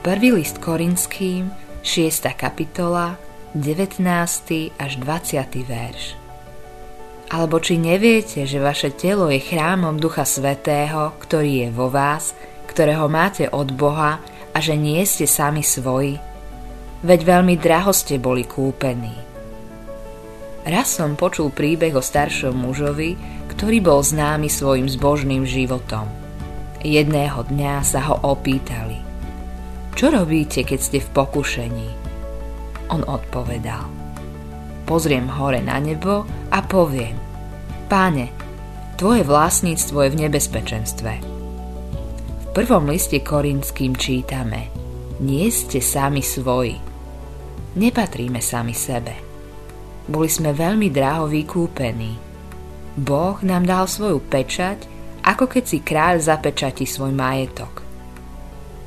Prvý list Korinským, 6. kapitola, 19. až 20. verš. Alebo či neviete, že vaše telo je chrámom Ducha Svetého, ktorý je vo vás, ktorého máte od Boha a že nie ste sami svoji? Veď veľmi draho ste boli kúpení. Raz som počul príbeh o staršom mužovi, ktorý bol známy svojim zbožným životom. Jedného dňa sa ho opýtali – čo robíte, keď ste v pokušení? On odpovedal. Pozriem hore na nebo a poviem. Páne, tvoje vlastníctvo je v nebezpečenstve. V prvom liste Korinským čítame. Nie ste sami svoji. Nepatríme sami sebe. Boli sme veľmi dráho vykúpení. Boh nám dal svoju pečať, ako keď si kráľ zapečatí svoj majetok.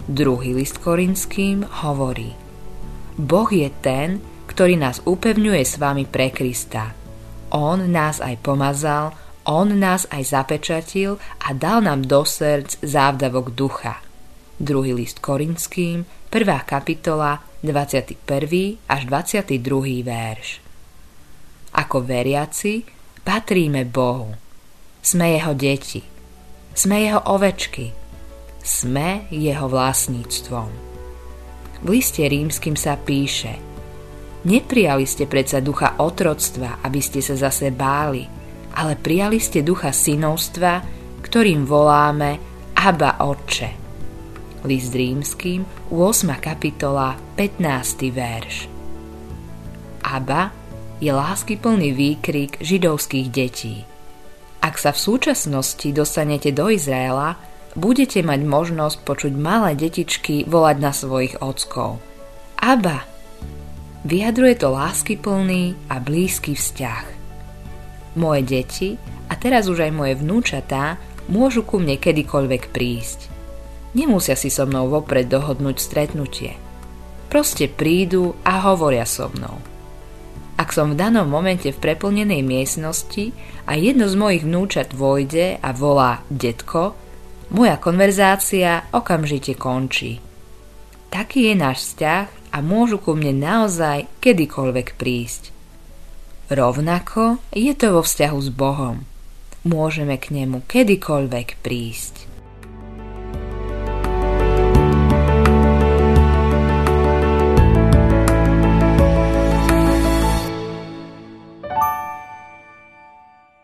Druhý list Korinským hovorí Boh je ten, ktorý nás upevňuje s vami pre Krista. On nás aj pomazal, on nás aj zapečatil a dal nám do srdc závdavok ducha. Druhý list Korinským, 1. kapitola, 21. až 22. verš. Ako veriaci patríme Bohu. Sme jeho deti. Sme jeho ovečky sme jeho vlastníctvom. V liste rímským sa píše Neprijali ste predsa ducha otroctva, aby ste sa zase báli, ale prijali ste ducha synovstva, ktorým voláme Abba Otče. List rímským, 8. kapitola, 15. verš. Abba je láskyplný výkrik židovských detí. Ak sa v súčasnosti dostanete do Izraela, budete mať možnosť počuť malé detičky volať na svojich ockov. Aba! Vyjadruje to láskyplný a blízky vzťah. Moje deti, a teraz už aj moje vnúčatá, môžu ku mne kedykoľvek prísť. Nemusia si so mnou vopred dohodnúť stretnutie. Proste prídu a hovoria so mnou. Ak som v danom momente v preplnenej miestnosti a jedno z mojich vnúčat vojde a volá detko, moja konverzácia okamžite končí. Taký je náš vzťah a môžu ku mne naozaj kedykoľvek prísť. Rovnako je to vo vzťahu s Bohom. Môžeme k nemu kedykoľvek prísť.